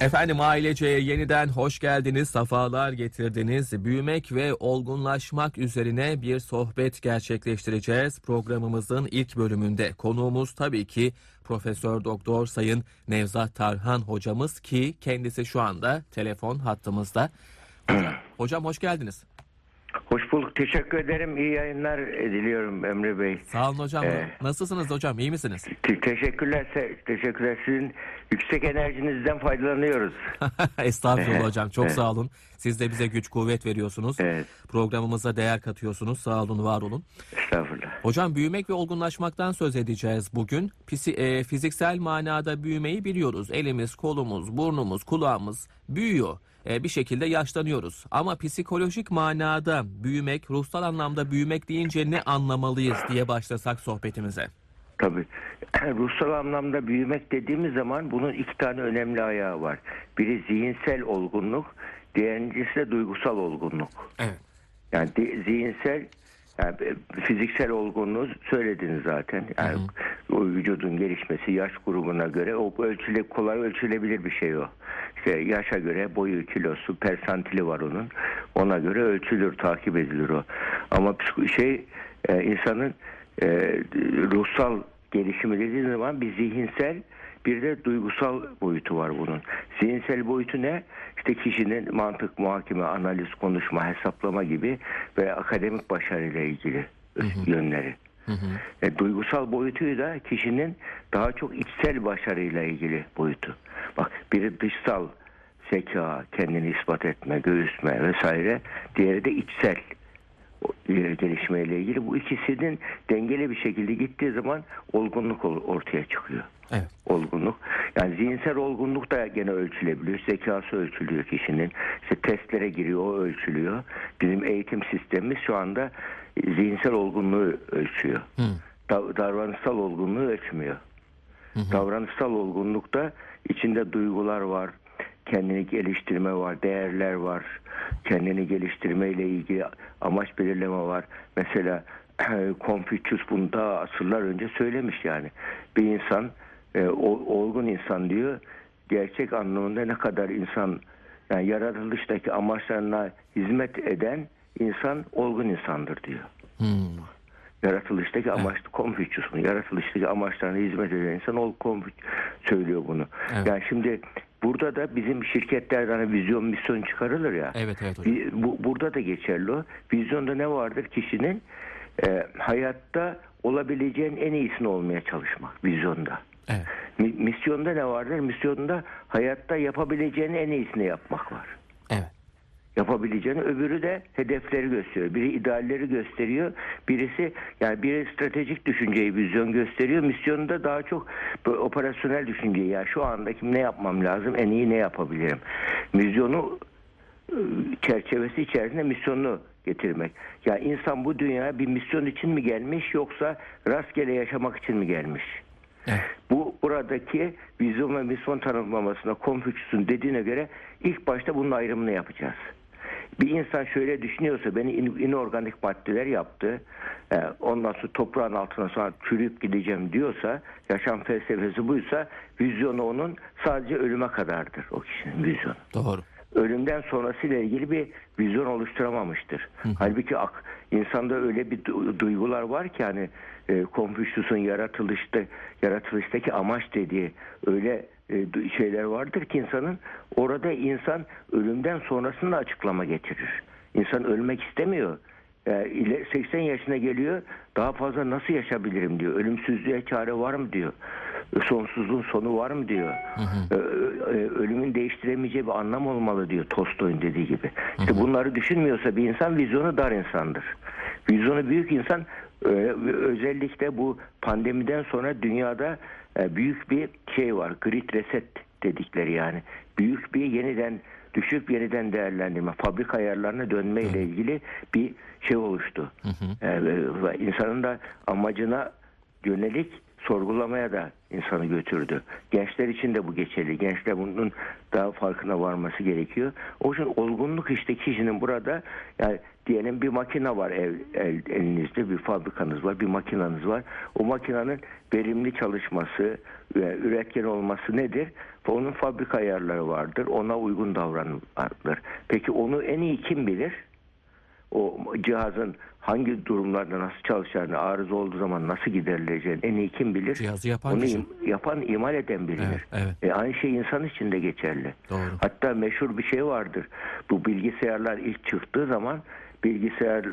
Efendim aileceye yeniden hoş geldiniz, safalar getirdiniz. Büyümek ve olgunlaşmak üzerine bir sohbet gerçekleştireceğiz. Programımızın ilk bölümünde konuğumuz tabii ki Profesör Doktor Sayın Nevzat Tarhan hocamız ki kendisi şu anda telefon hattımızda. Hocam, hocam hoş geldiniz. Hoş bulduk. Teşekkür ederim. İyi yayınlar diliyorum Emre Bey. Sağ olun hocam. Ee, Nasılsınız hocam? İyi misiniz? Te- teşekkürler. Teşekkürler. Sizin yüksek enerjinizden faydalanıyoruz. Estağfurullah hocam. Çok sağ olun. Siz de bize güç kuvvet veriyorsunuz. Evet. Programımıza değer katıyorsunuz. Sağ olun, var olun. Estağfurullah. Hocam büyümek ve olgunlaşmaktan söz edeceğiz bugün. Pisi, e, fiziksel manada büyümeyi biliyoruz. Elimiz, kolumuz, burnumuz, kulağımız büyüyor. E, bir şekilde yaşlanıyoruz. Ama psikolojik manada büyümek, ruhsal anlamda büyümek deyince ne anlamalıyız diye başlasak sohbetimize. Tabii. Ruhsal anlamda büyümek dediğimiz zaman bunun iki tane önemli ayağı var. Biri zihinsel olgunluk, diğerincisi de duygusal olgunluk. Evet. Yani zihinsel yani e, fiziksel olgunluğu söylediniz zaten. Yani o vücudun gelişmesi yaş grubuna göre o ölçüle kolay ölçülebilir bir şey o. İşte yaşa göre boyu, kilosu, persantili var onun. Ona göre ölçülür, takip edilir o. Ama şey e, insanın e, ruhsal gelişimi dediğiniz zaman bir zihinsel bir de duygusal boyutu var bunun. Zihinsel boyutu ne? İşte kişinin mantık, muhakeme, analiz, konuşma, hesaplama gibi ve akademik başarıyla ilgili yönleri. E, duygusal boyutu da kişinin daha çok içsel başarıyla ilgili boyutu. Bak biri dışsal zeka, kendini ispat etme, göğüsme vesaire. Diğeri de içsel gelişmeyle ilgili. Bu ikisinin dengeli bir şekilde gittiği zaman olgunluk ol- ortaya çıkıyor Evet. olgunluk. Yani zihinsel olgunluk da gene ölçülebiliyor. Zekası ölçülüyor kişinin. İşte testlere giriyor, o ölçülüyor. Bizim eğitim sistemimiz şu anda zihinsel olgunluğu ölçüyor. Da- davranışsal olgunluğu ölçmüyor. Davranışsal olgunlukta içinde duygular var, kendini geliştirme var, değerler var, kendini geliştirme ile ilgili amaç belirleme var. Mesela Confucius bunu daha asırlar önce söylemiş yani. Bir insan e, ol- olgun insan diyor. Gerçek anlamında ne kadar insan yani yaratılıştaki amaçlarına hizmet eden insan olgun insandır diyor. Hmm. Yaratılıştaki amaç Confucius'un yaratılıştaki amaçlarına hizmet eden insan ol Confucius söylüyor bunu. Evet. Yani şimdi burada da bizim şirketlerden hani vizyon misyon çıkarılır ya. Evet evet hocam. Bu, burada da geçerli o. Vizyonda ne vardır? Kişinin e, hayatta olabileceğin en iyisini olmaya çalışmak vizyonda. Evet. Mi- misyonda ne vardır? Misyonda hayatta yapabileceğin en iyisini yapmak var. Yapabileceğini öbürü de hedefleri gösteriyor. Biri idealleri gösteriyor. Birisi yani biri stratejik düşünceyi vizyon gösteriyor. Misyonda daha çok operasyonel düşünceyi yani şu andaki ne yapmam lazım en iyi ne yapabilirim. Vizyonu e, çerçevesi içerisinde misyonunu getirmek. Ya insan bu dünyaya bir misyon için mi gelmiş yoksa rastgele yaşamak için mi gelmiş? Evet. Bu buradaki vizyon ve misyon tanımlamasına Konfüçyüs'ün dediğine göre ilk başta bunun ayrımını yapacağız. Bir insan şöyle düşünüyorsa beni in- inorganik maddeler yaptı. e, ondan sonra toprağın altına sonra çürüyüp gideceğim diyorsa yaşam felsefesi buysa vizyonu onun sadece ölüme kadardır o kişinin vizyonu Doğru. ölümden sonrasıyla ilgili bir vizyon oluşturamamıştır. Halbuki ak, insanda öyle bir du- duygular var ki hani e, Konfüçyüs'ün yaratılışta yaratılıştaki amaç dediği öyle şeyler vardır ki insanın orada insan ölümden sonrasında açıklama getirir. İnsan ölmek istemiyor. E, ile- 80 yaşına geliyor daha fazla nasıl yaşayabilirim diyor. Ölümsüzlüğe çare var mı diyor. Sonsuzluğun sonu var mı diyor. E, e, ölümün değiştiremeyeceği bir anlam olmalı diyor Tolstoy'un dediği gibi. İşte bunları düşünmüyorsa bir insan vizyonu dar insandır. Vizyonu büyük insan e, özellikle bu pandemiden sonra dünyada e, büyük bir şey var. Grid reset dedikleri yani. Büyük bir yeniden düşüp yeniden değerlendirme, fabrika ayarlarına dönme ile ilgili bir şey oluştu. E, ve- ve insanın da amacına yönelik sorgulamaya da insanı götürdü. Gençler için de bu geçerli. Gençler bunun daha farkına varması gerekiyor. O yüzden olgunluk işte kişinin burada yani diyelim bir makine var ev, el, elinizde bir fabrikanız var bir makinanız var. O makinenin verimli çalışması ve üretken olması nedir? Onun fabrika ayarları vardır. Ona uygun davranılır. Peki onu en iyi kim bilir? O cihazın hangi durumlarda nasıl çalışacağını, arıza olduğu zaman nasıl giderileceğini en iyi kim bilir? Cihazı yapan Onu kişi. im- yapan, imal eden bilinir. Evet, evet. E, aynı şey insan için de geçerli. Doğru. Hatta meşhur bir şey vardır. Bu bilgisayarlar ilk çıktığı zaman bilgisayar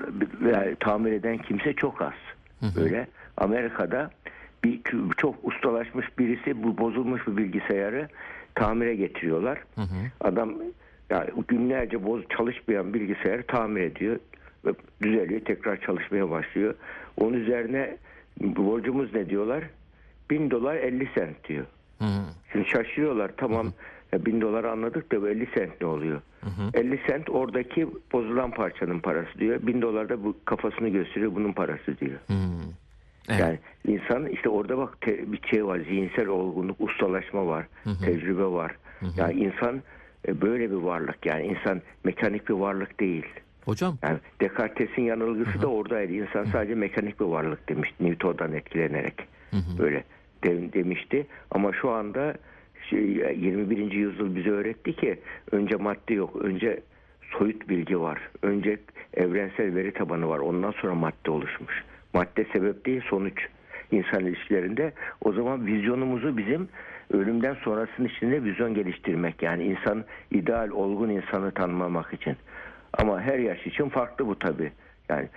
yani tamir eden kimse çok az. Böyle Amerika'da bir çok ustalaşmış birisi bu bozulmuş bir bilgisayarı tamire getiriyorlar. Adam yani günlerce boz çalışmayan bilgisayarı tamir ediyor ve düzeliyor tekrar çalışmaya başlıyor. Onun üzerine borcumuz ne diyorlar? Bin dolar 50 sent diyor. Hı. Şimdi şaşırıyorlar tamam ya bin dolar anladık da bu 50 sent ne oluyor? 50 sent oradaki bozulan parçanın parası diyor. Bin dolar da bu kafasını gösteriyor bunun parası diyor. Hı. Evet. Yani insan işte orada bak te- bir şey var zihinsel olgunluk, ustalaşma var, tecrübe var. Yani insan böyle bir varlık yani insan mekanik bir varlık değil. Hocam Yani Descartes'in yanılgısı da oradaydı. İnsan sadece mekanik bir varlık demiş Newton'dan etkilenerek. Böyle de- demişti. Ama şu anda şey, 21. yüzyıl bize öğretti ki önce madde yok. Önce soyut bilgi var. Önce evrensel veri tabanı var. Ondan sonra madde oluşmuş. Madde sebep değil sonuç insan ilişkilerinde. O zaman vizyonumuzu bizim ölümden sonrasının içinde vizyon geliştirmek. Yani insan ideal olgun insanı tanımlamak için. Ama her yaş için farklı bu tabi. Yani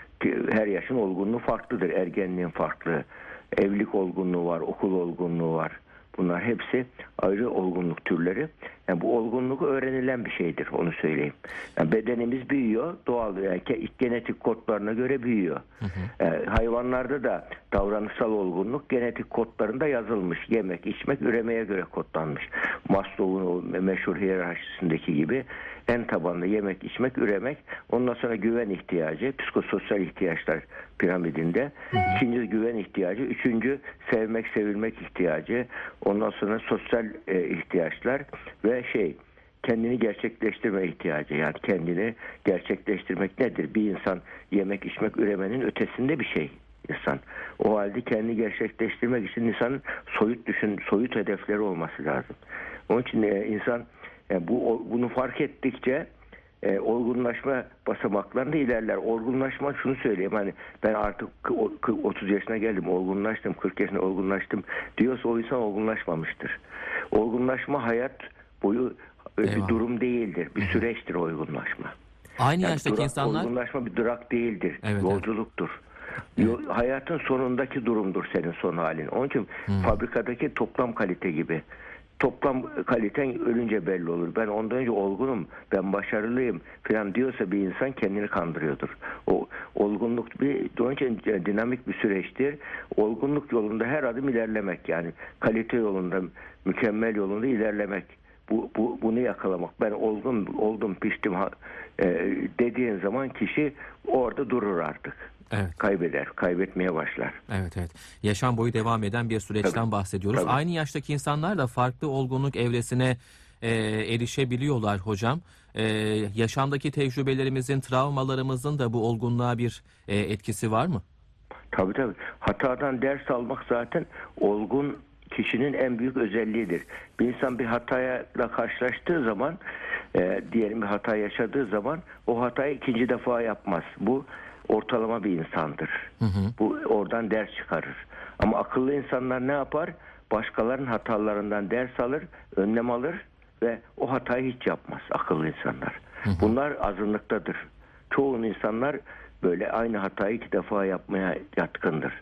her yaşın olgunluğu farklıdır. Ergenliğin farklı. Evlilik olgunluğu var, okul olgunluğu var. Bunlar hepsi ayrı olgunluk türleri. Yani bu olgunluk öğrenilen bir şeydir onu söyleyeyim. Yani bedenimiz büyüyor doğal yani genetik kodlarına göre büyüyor. Ee, hayvanlarda da davranışsal olgunluk genetik kodlarında yazılmış. Yemek, içmek, üremeye göre kodlanmış. Maslow'un o meşhur hiyerarşisindeki gibi en tabanlı yemek, içmek, üremek. Ondan sonra güven ihtiyacı, psikososyal ihtiyaçlar piramidinde. İkinci güven ihtiyacı, üçüncü sevmek, sevilmek ihtiyacı. Ondan sonra sosyal e, ihtiyaçlar ve şey kendini gerçekleştirme ihtiyacı. Yani kendini gerçekleştirmek nedir? Bir insan yemek, içmek, üremenin ötesinde bir şey insan. O halde kendini gerçekleştirmek için insanın soyut düşün, soyut hedefleri olması lazım. Onun için e, insan e, bu bunu fark ettikçe e, olgunlaşma basamaklarında ilerler. Olgunlaşma şunu söyleyeyim hani ben artık kı- o- kı- 30 yaşına geldim, olgunlaştım, 40 yaşına olgunlaştım diyorsa o insan olgunlaşmamıştır. Olgunlaşma hayat boyu e, bir Eyvallah. durum değildir, bir süreçtir olgunlaşma. aynı Yani yaştaki durak- insanlar Olgunlaşma bir durak değildir. Evet, yolculuktur. Yo- Hayatın sonundaki durumdur senin son halin. Onun için fabrikadaki toplam kalite gibi. Toplam kaliten ölünce belli olur. Ben ondan önce olgunum, ben başarılıyım falan diyorsa bir insan kendini kandırıyordur. O olgunluk bir onun dinamik bir süreçtir. Olgunluk yolunda her adım ilerlemek yani kalite yolunda, mükemmel yolunda ilerlemek bu, bu bunu yakalamak. Ben olgun oldum, piştim e, dediğin zaman kişi orada durur artık. Evet. Kaybeder, kaybetmeye başlar. Evet evet. Yaşam boyu devam eden bir süreçten Tabii. bahsediyoruz. Tabii. Aynı yaştaki insanlar da farklı olgunluk evresine e, erişebiliyorlar hocam. E, yaşamdaki tecrübelerimizin, travmalarımızın da bu olgunluğa bir e, etkisi var mı? Tabii tabii. Hatadan ders almak zaten olgun kişinin en büyük özelliğidir. Bir insan bir hatayla karşılaştığı zaman, e, diyelim bir hata yaşadığı zaman o hatayı ikinci defa yapmaz. Bu ortalama bir insandır. Bu oradan ders çıkarır. Ama akıllı insanlar ne yapar? Başkalarının hatalarından ders alır, önlem alır ve o hatayı hiç yapmaz akıllı insanlar. Bunlar azınlıktadır. Çoğu insanlar böyle aynı hatayı iki defa yapmaya yatkındır.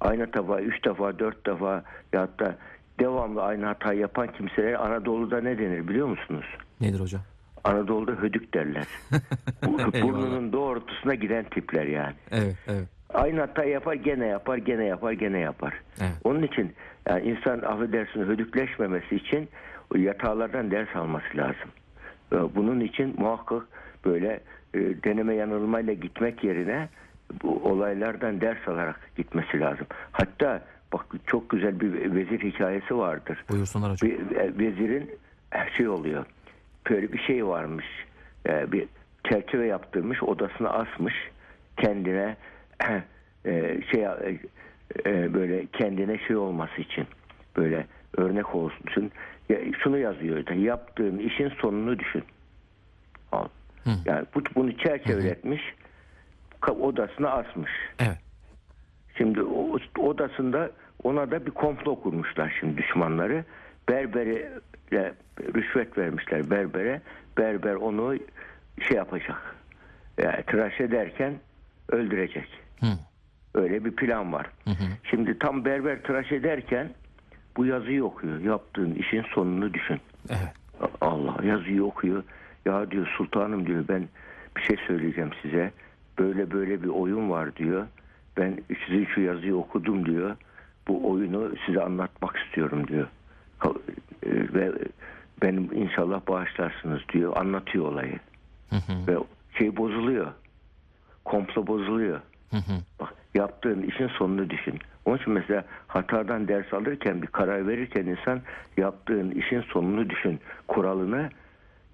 Aynı defa, üç defa, dört defa ya da devamlı aynı hatayı yapan kimseler Anadolu'da ne denir biliyor musunuz? Nedir hocam? Anadolu'da hödük derler. Burnunun doğrultusuna giden tipler yani. Evet, evet. Aynı hatayı yapar gene yapar gene yapar gene yapar. Evet. Onun için yani insan affedersin hödükleşmemesi için o yatalardan ders alması lazım. Ve Bunun için muhakkak böyle e, deneme yanılmayla gitmek yerine bu olaylardan ders alarak gitmesi lazım. Hatta bak çok güzel bir vezir hikayesi vardır. Buyursunlar hocam. Bir, e, vezirin şey oluyor. Böyle bir şey varmış. E, bir çerçeve yaptırmış, odasına asmış. Kendine e, şey e, e, böyle kendine şey olması için böyle örnek olsun için ya, şunu yazıyor da yaptığın işin sonunu düşün. Al. Hı. Yani bu, bunu çerçeveletmiş odasına asmış. Evet. Şimdi odasında ona da bir komplo kurmuşlar şimdi düşmanları. Berbere rüşvet vermişler berbere. Berber onu şey yapacak. Yani tıraş ederken öldürecek. Hı. Öyle bir plan var. Hı hı. Şimdi tam berber tıraş ederken bu yazıyı okuyor. Yaptığın işin sonunu düşün. Evet. Allah yazıyı okuyor. Ya diyor sultanım diyor ben bir şey söyleyeceğim size. Böyle böyle bir oyun var diyor. Ben sizin şu yazıyı okudum diyor. Bu oyunu size anlatmak istiyorum diyor. E, Ve benim inşallah bağışlarsınız diyor. Anlatıyor olayı. Hı hı. Ve şey bozuluyor. Komplo bozuluyor. Hı hı. Bak yaptığın işin sonunu düşün. Onun için mesela hatadan ders alırken bir karar verirken insan yaptığın işin sonunu düşün. Kuralını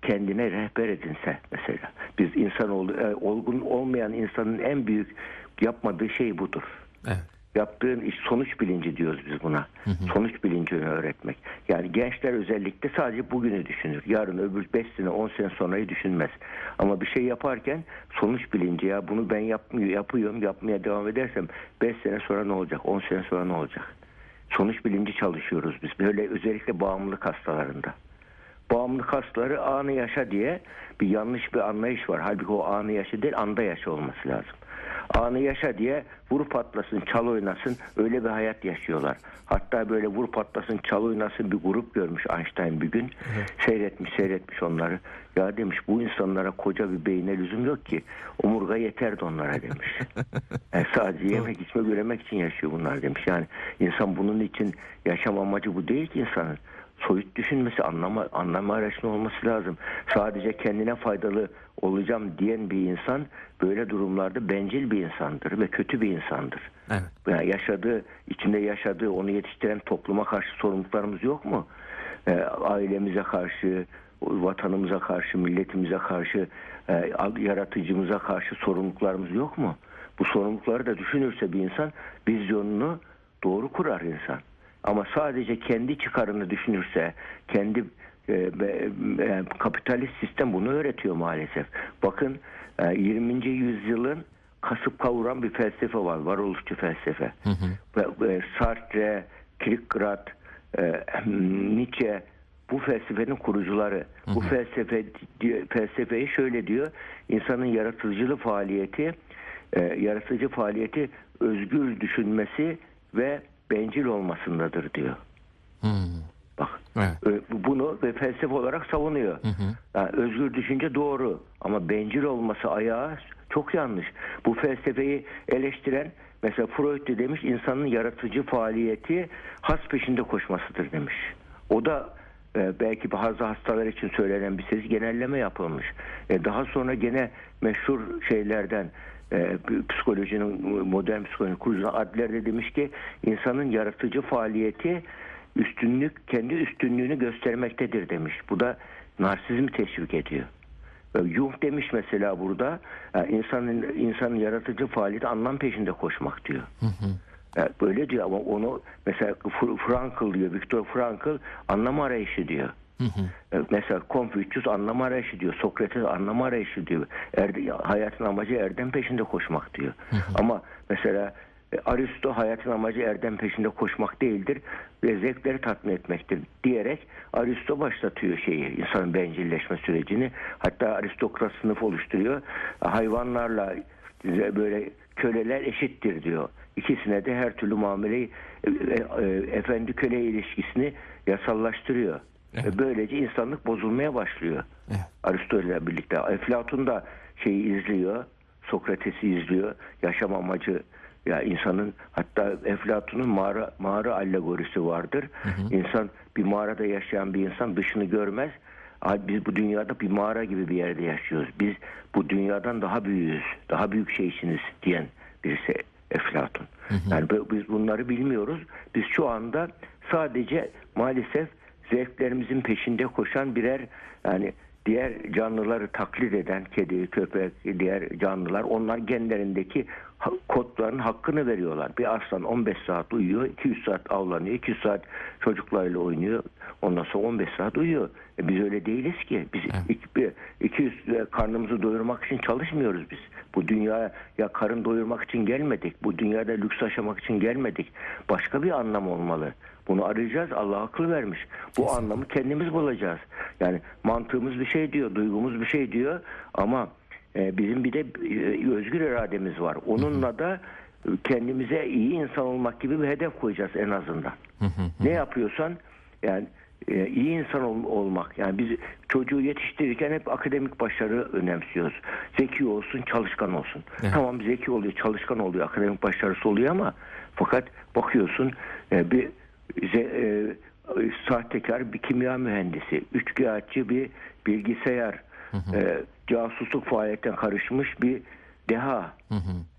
kendine rehber edinse mesela. Biz insan oldu, e, olgun olmayan insanın en büyük yapmadığı şey budur. Evet. Yaptığın iş sonuç bilinci diyoruz biz buna. Sonuç bilincini öğretmek. Yani gençler özellikle sadece bugünü düşünür. Yarın öbür 5 sene 10 sene sonrayı düşünmez. Ama bir şey yaparken sonuç bilinci ya bunu ben yapmıyor, yapıyorum yapmaya devam edersem 5 sene sonra ne olacak 10 sene sonra ne olacak? Sonuç bilinci çalışıyoruz biz. Böyle özellikle bağımlılık hastalarında bağımlılık hastaları anı yaşa diye bir yanlış bir anlayış var. Halbuki o anı yaşa değil anda yaşa olması lazım. Anı yaşa diye vur patlasın çal oynasın öyle bir hayat yaşıyorlar. Hatta böyle vur patlasın çal oynasın bir grup görmüş Einstein bir gün. Seyretmiş seyretmiş onları. Ya demiş bu insanlara koca bir beyne lüzum yok ki. Omurga yeterdi onlara demiş. Yani sadece yemek içmek üremek için yaşıyor bunlar demiş. Yani insan bunun için yaşam amacı bu değil ki insanın soyut düşünmesi, anlama, anlama araçlı olması lazım. Sadece kendine faydalı olacağım diyen bir insan böyle durumlarda bencil bir insandır ve kötü bir insandır. Evet. Yani yaşadığı, içinde yaşadığı, onu yetiştiren topluma karşı sorumluluklarımız yok mu? Ee, ailemize karşı, vatanımıza karşı, milletimize karşı, e, yaratıcımıza karşı sorumluluklarımız yok mu? Bu sorumlulukları da düşünürse bir insan vizyonunu doğru kurar insan. Ama sadece kendi çıkarını düşünürse, kendi e, e, kapitalist sistem bunu öğretiyor maalesef. Bakın e, 20. yüzyılın kasıp kavuran bir felsefe var, varoluşçu felsefe. Ve, e, Sartre, Kierkegaard, e, Nietzsche bu felsefenin kurucuları. Bu felsefe felsefeyi şöyle diyor: insanın yaratıcılığı faaliyeti, e, yaratıcı faaliyeti özgür düşünmesi ve bencil olmasındadır diyor. Hı. Bak Evet. Ö- bunu ve felsefe olarak savunuyor. Yani özgür düşünce doğru ama bencil olması ayağı çok yanlış. Bu felsefeyi eleştiren mesela Freud de demiş insanın yaratıcı faaliyeti has peşinde koşmasıdır demiş. O da e, belki bazı hastalar için söylenen bir ses genelleme yapılmış. E, daha sonra gene meşhur şeylerden e, psikolojinin modern psikolojinin kurucusu Adler de demiş ki insanın yaratıcı faaliyeti üstünlük kendi üstünlüğünü göstermektedir demiş. Bu da narsizmi teşvik ediyor. Ve Jung demiş mesela burada e, insanın insanın yaratıcı faaliyeti anlam peşinde koşmak diyor. Böyle diyor ama onu mesela Fr- Frankl diyor, Viktor Frankl anlam arayışı diyor. E, Mesela Confucius anlam arayışı diyor. Sokrates anlam arayışı diyor. Erde, hayatın amacı erdem peşinde koşmak diyor. Ama mesela e, Aristo hayatın amacı erdem peşinde koşmak değildir ve zevkleri tatmin etmektir diyerek Aristo başlatıyor şeyi insanın bencilleşme sürecini. Hatta aristokrat sınıf oluşturuyor. Hayvanlarla böyle köleler eşittir diyor. İkisine de her türlü muameleyi e, e, e, efendi köle ilişkisini yasallaştırıyor. Ve böylece insanlık bozulmaya başlıyor. Evet. Aristo ile birlikte. Eflatun da şeyi izliyor. Sokrates'i izliyor. Yaşam amacı ya insanın hatta Eflatun'un mağara, mağara allegorisi vardır. İnsan bir mağarada yaşayan bir insan dışını görmez. Biz bu dünyada bir mağara gibi bir yerde yaşıyoruz. Biz bu dünyadan daha büyüğüz. Daha büyük şeysiniz diyen birisi Eflatun. Yani bu- biz bunları bilmiyoruz. Biz şu anda sadece maalesef zevklerimizin peşinde koşan birer yani diğer canlıları taklit eden kedi, köpek, diğer canlılar onlar genlerindeki kodların hakkını veriyorlar. Bir aslan 15 saat uyuyor, 200 saat avlanıyor, 200 saat çocuklarıyla oynuyor. Ondan sonra 15 saat uyuyor. E biz öyle değiliz ki. Biz bir- 200 e, karnımızı doyurmak için çalışmıyoruz biz. Bu dünyaya ya karın doyurmak için gelmedik. Bu dünyada lüks yaşamak için gelmedik. Başka bir anlam olmalı. Bunu arayacağız. Allah akıl vermiş. Bu anlamı kendimiz bulacağız. Yani mantığımız bir şey diyor, duygumuz bir şey diyor ama e, bizim bir de e, özgür irademiz var. Onunla da kendimize iyi insan olmak gibi bir hedef koyacağız en azından. Ne yapıyorsan yani iyi insan ol- olmak. Yani biz çocuğu yetiştirirken hep akademik başarı önemsiyoruz. Zeki olsun, çalışkan olsun. Evet. Tamam zeki oluyor, çalışkan oluyor, akademik başarısı oluyor ama fakat bakıyorsun e, bir e, sahtekar bir kimya mühendisi, üçkağıtçı bir bilgisayar, e, casusluk faaliyetine karışmış bir deha.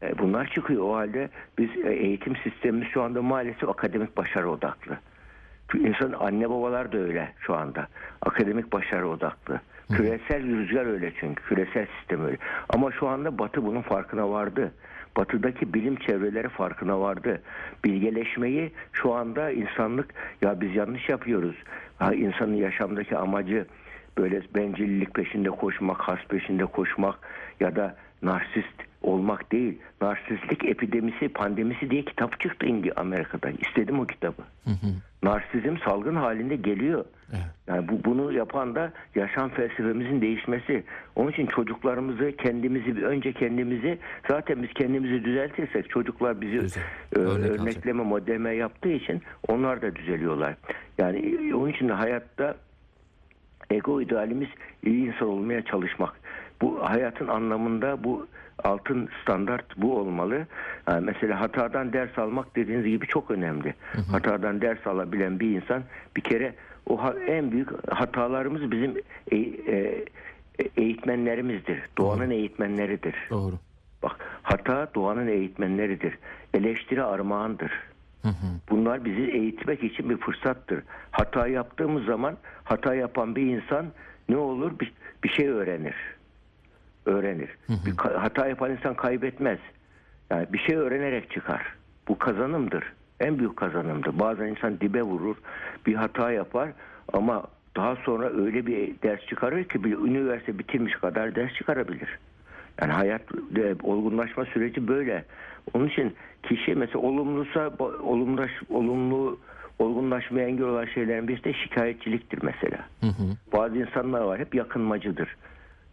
E, bunlar çıkıyor. O halde biz e, eğitim sistemimiz şu anda maalesef akademik başarı odaklı. İnsan anne babalar da öyle şu anda. Akademik başarı odaklı. Küresel rüzgar öyle çünkü. Küresel sistem öyle. Ama şu anda Batı bunun farkına vardı. Batıdaki bilim çevreleri farkına vardı. Bilgeleşmeyi şu anda insanlık ya biz yanlış yapıyoruz. Ha, insanın yaşamdaki amacı böyle bencillik peşinde koşmak, has peşinde koşmak ya da narsist olmak değil. Narsistlik epidemisi, pandemisi diye kitap çıktı İngi Amerika'da. İstedim o kitabı. Narsizm salgın halinde geliyor. Evet. Yani bu bunu yapan da yaşam felsefemizin değişmesi. Onun için çocuklarımızı, kendimizi önce kendimizi zaten biz kendimizi düzeltirsek çocuklar bizi Güzel. e, Örnek örnekleme, modelleme yaptığı için onlar da düzeliyorlar. Yani e, onun için de hayatta ego idealimiz iyi insan olmaya çalışmak. Bu hayatın anlamında bu altın standart bu olmalı. Yani mesela hatadan ders almak dediğiniz gibi çok önemli. Hatadan ders alabilen bir insan bir kere o en büyük hatalarımız bizim e- e- eğitmenlerimizdir. Doğanın eğitmenleridir. Doğru. Bak hata doğanın eğitmenleridir. Eleştiri armağandır. Bunlar bizi eğitmek için bir fırsattır. Hata yaptığımız zaman hata yapan bir insan ne olur? Bir, bir şey öğrenir. Öğrenir. Bir ka- hata yapan insan kaybetmez. Yani bir şey öğrenerek çıkar. Bu kazanımdır. En büyük kazanımdır. Bazen insan dibe vurur, bir hata yapar ama daha sonra öyle bir ders çıkarır ki bir üniversite bitirmiş kadar ders çıkarabilir. Yani hayat e, olgunlaşma süreci böyle. Onun için kişi mesela olumlusa olumlaş, olumlu olgunlaşmaya engel olan şeylerin birisi de şikayetçiliktir mesela. Bazı insanlar var hep yakınmacıdır.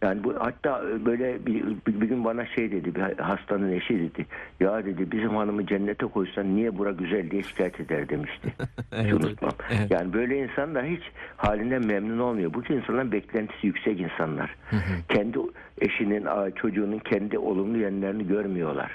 Yani bu hatta böyle bir, bir, gün bana şey dedi bir hastanın eşi dedi. Ya dedi bizim hanımı cennete koysan niye bura güzel diye şikayet eder demişti. Evet, unutmam. evet. Yani böyle insanlar hiç halinden memnun olmuyor. Bu insanların beklentisi yüksek insanlar. Kendi eşinin, çocuğunun kendi olumlu yönlerini görmüyorlar.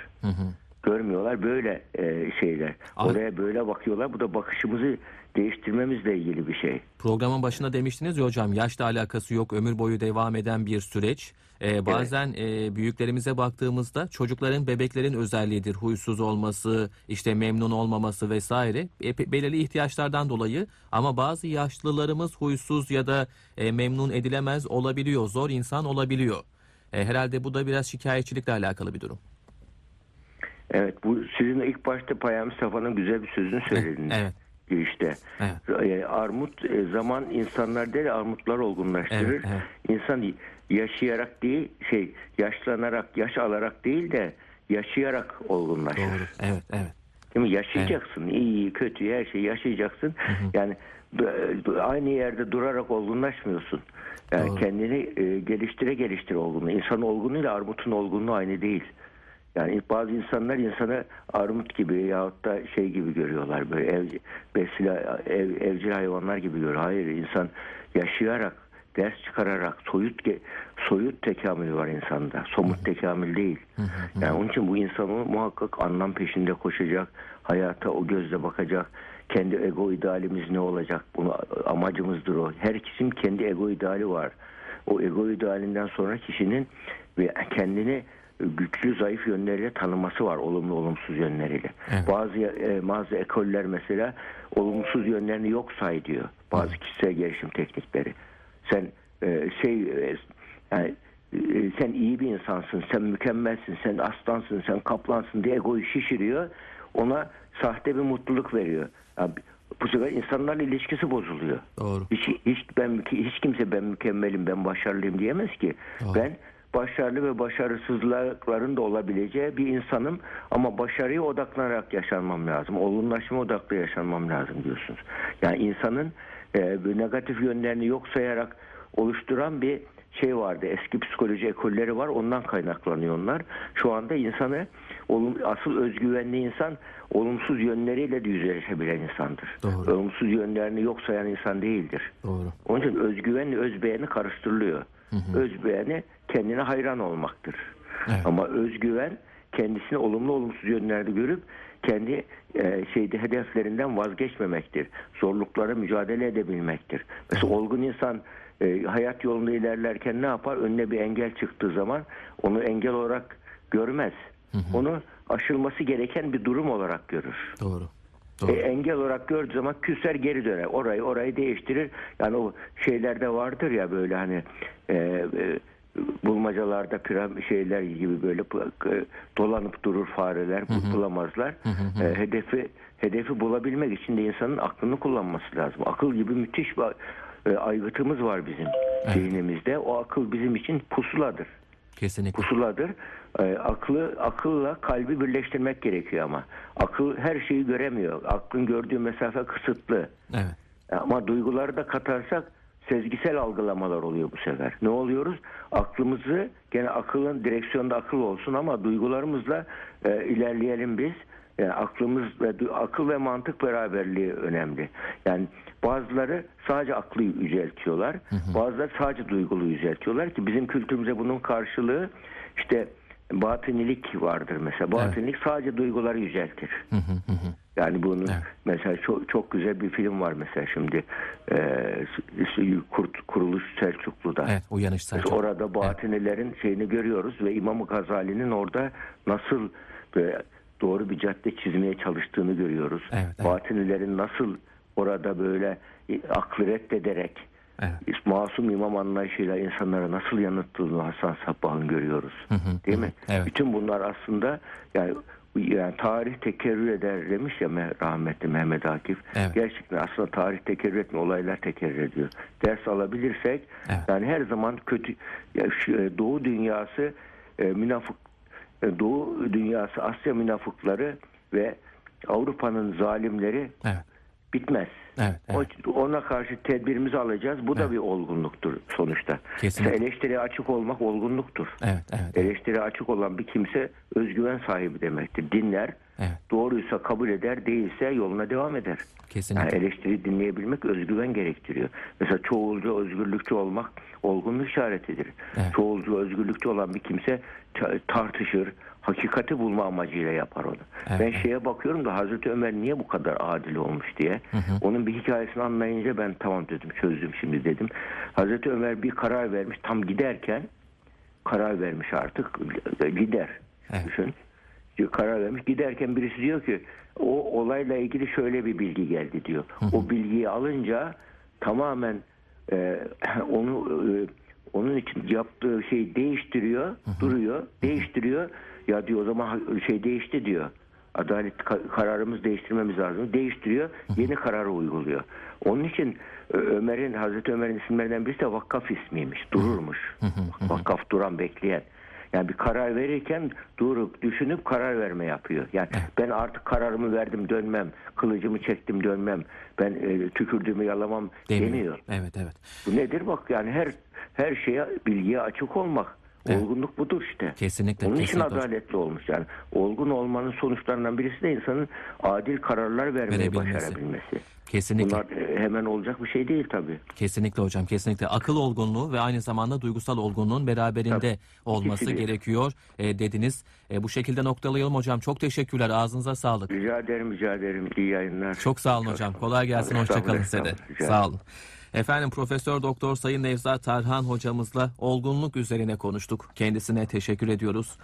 Görmüyorlar böyle e, şeyler. Ay- Oraya böyle bakıyorlar. Bu da bakışımızı değiştirmemizle ilgili bir şey. Programın başında demiştiniz ya hocam yaşla alakası yok ömür boyu devam eden bir süreç. Ee, bazen e, büyüklerimize baktığımızda çocukların bebeklerin özelliğidir. Huysuz olması, işte memnun olmaması vesaire. E, belirli ihtiyaçlardan dolayı ama bazı yaşlılarımız huysuz ya da e, memnun edilemez olabiliyor. Zor insan olabiliyor. E, herhalde bu da biraz şikayetçilikle alakalı bir durum. Evet bu sizin ilk başta Payam Mustafa'nın güzel bir sözünü söylediniz. Evet. Girişte. Evet. E, Armut e, zaman insanlar değil armutlar olgunlaştırır. Evet, evet. İnsan yaşayarak değil şey yaşlanarak yaş alarak değil de yaşayarak olgunlaşır. Doğru. Evet, evet. Değil mi? Yaşayacaksın. İyi, kötü her şeyi yaşayacaksın. Yani b- aynı yerde durarak olgunlaşmıyorsun. Yani Doğru. kendini e, geliştire geliştire olgunluğu. İnsan olgunluğuyla armutun olgunluğu aynı değil. Yani bazı insanlar insanı armut gibi yahut da şey gibi görüyorlar. Böyle ev, besile, ev, evcil hayvanlar gibi görüyor. Hayır insan yaşayarak, ders çıkararak soyut soyut tekamül var insanda. Somut tekamül değil. Yani onun için bu insan muhakkak anlam peşinde koşacak. Hayata o gözle bakacak. Kendi ego idealimiz ne olacak? Bunu amacımızdır o. Herkesin kendi ego ideali var. O ego idealinden sonra kişinin ve kendini güçlü zayıf yönleriyle tanıması var olumlu olumsuz yönleriyle. Evet. Bazı e, bazı ekoller mesela olumsuz yönlerini yok say diyor. Bazı kişisel gelişim teknikleri. Sen e, şey e, yani e, sen iyi bir insansın, sen mükemmelsin, sen aslansın, sen kaplansın diye egoyu şişiriyor. Ona sahte bir mutluluk veriyor. Yani bu sefer insanlarla ilişkisi bozuluyor. Doğru. Hiç, hiç ben hiç kimse ben mükemmelim, ben başarılıyım diyemez ki. Doğru. Ben başarılı ve başarısızlıkların da olabileceği bir insanım ama başarıya odaklanarak yaşanmam lazım. Olgunlaşma odaklı yaşanmam lazım diyorsunuz. Yani insanın e, negatif yönlerini yok sayarak oluşturan bir şey vardı. Eski psikoloji ekolleri var. Ondan kaynaklanıyor onlar. Şu anda insanı olum, asıl özgüvenli insan olumsuz yönleriyle de yüzleşebilen insandır. Doğru. Olumsuz yönlerini yok sayan insan değildir. Doğru. Onun için özgüvenle özbeğeni karıştırılıyor. Özbeğeni kendine hayran olmaktır. Evet. Ama özgüven kendisini olumlu olumsuz yönlerde görüp kendi e, şeyde hedeflerinden vazgeçmemektir. Zorluklara mücadele edebilmektir. Mesela olgun insan e, hayat yolunda ilerlerken ne yapar? Önüne bir engel çıktığı zaman onu engel olarak görmez. Onu aşılması gereken bir durum olarak görür. Doğru. E, engel olarak gördüğü zaman küser geri döner. Orayı orayı değiştirir. Yani o şeylerde vardır ya böyle hani e, e, bulmacalarda piram şeyler gibi böyle e, dolanıp durur fareler bu- bulamazlar. E, hedefi hedefi bulabilmek için de insanın aklını kullanması lazım. Akıl gibi müthiş bir e, aygıtımız var bizim zihnimizde. O akıl bizim için pusuladır Kesinlikle. pusuladır. Ee, aklı akılla kalbi birleştirmek gerekiyor ama. Akıl her şeyi göremiyor. Aklın gördüğü mesafe kısıtlı. Evet. Ama duyguları da katarsak sezgisel algılamalar oluyor bu sefer. Ne oluyoruz? Aklımızı gene akılın direksiyonda akıl olsun ama duygularımızla e, ilerleyelim biz. Yani aklımız ve akıl ve mantık beraberliği önemli. Yani bazıları sadece aklı yüceltiyorlar. Bazıları sadece duygulu yüceltiyorlar ki bizim kültürümüze bunun karşılığı işte batınilik vardır mesela. Batınilik sadece duyguları yüceltir. Hı hı hı. Yani bunun Evet. mesela çok çok güzel bir film var mesela şimdi e, Kurt Kuruluş Selçuklu'da. Evet. Uyanış Mesela Selçuk. orada Batınilerin şeyini görüyoruz ve İmam Gazali'nin orada nasıl böyle doğru bir cadde çizmeye çalıştığını görüyoruz. Evet, evet. Batinilerin nasıl orada böyle e, aklı reddederek Evet. masum imam anlayışıyla insanlara nasıl yanıttığını Hasan Sabbah'ın görüyoruz. Değil mi? Evet. Bütün bunlar aslında yani yani tarih tekerrür eder demiş ya Me- rahmetli Mehmet Akif. Evet. Gerçekten aslında tarih tekerrür etmiyor, olaylar tekerrür ediyor. Ders alabilirsek Evet. yani her zaman kötü ya şu, e, Doğu dünyası e, münafık e, Doğu dünyası Asya münafıkları ve Avrupa'nın zalimleri Evet. Bitmez. Evet. evet. O- Ona karşı tedbirimizi alacağız. Bu da bir olgunluktur sonuçta. Kesinlikle. Mesela eleştiriye açık olmak olgunluktur. Evet. Evet. Eleştiriye açık olan bir kimse özgüven sahibi demektir. Dinler, Evet. doğruysa kabul eder, değilse yoluna devam eder. Yani Kesinlikle. eleştiri dinleyebilmek özgüven gerektiriyor. Mesela çoğulcu, özgürlükçü olmak olgunluk işaretidir. Evet. Çoğulcu, özgürlükçü olan bir kimse ta- tartışır, hakikati bulma amacıyla yapar onu. Evet, ben şeye bakıyorum da Hazreti Ömer niye bu kadar adil olmuş diye. Onun bir hikayesini anlayınca ben tamam dedim, çözdüm şimdi dedim. Hazreti Ömer bir karar vermiş, tam giderken karar vermiş artık gider. Evet. Düşün. Diyor, karar vermiş. Giderken birisi diyor ki o olayla ilgili şöyle bir bilgi geldi diyor. O bilgiyi alınca tamamen e, onu e, onun için yaptığı şeyi değiştiriyor, duruyor, değiştiriyor. Ya diyor o zaman şey değişti diyor. Adalet ka- kararımız değiştirmemiz lazım. Değiştiriyor, yeni kararı uyguluyor. Onun için Ömer'in Hazreti Ömer'in isimlerinden birisi de Vakkaf ismiymiş. Dururmuş. Vakkaf duran bekleyen. Yani bir karar verirken durup düşünüp karar verme yapıyor. Yani ben artık kararımı verdim dönmem. Kılıcımı çektim dönmem. Ben e, tükürdüğümü yalamam Demiyor. demiyor. Evet. Evet. Bu nedir bak yani her her şeye bilgiye açık olmak. Evet. Olgunluk budur işte. Kesinlikle. Onun için kesinlikle. adaletli olmuş yani. Olgun olmanın sonuçlarından birisi de insanın adil kararlar vermeyi başarabilmesi. Kesinlikle. Bunlar e, hemen olacak bir şey değil tabii. Kesinlikle hocam kesinlikle akıl olgunluğu ve aynı zamanda duygusal olgunluğun beraberinde Tabii. olması İkisi gerekiyor e, dediniz. E, bu şekilde noktalayalım hocam. Çok teşekkürler. Ağzınıza sağlık. Rica ederim rica ederim. İyi yayınlar. Çok sağ olun hocam. Kolay gelsin. Hoşçakalın size de. Sağ olun. Efendim Profesör Doktor Sayın Nevzat Tarhan hocamızla olgunluk üzerine konuştuk. Kendisine teşekkür ediyoruz.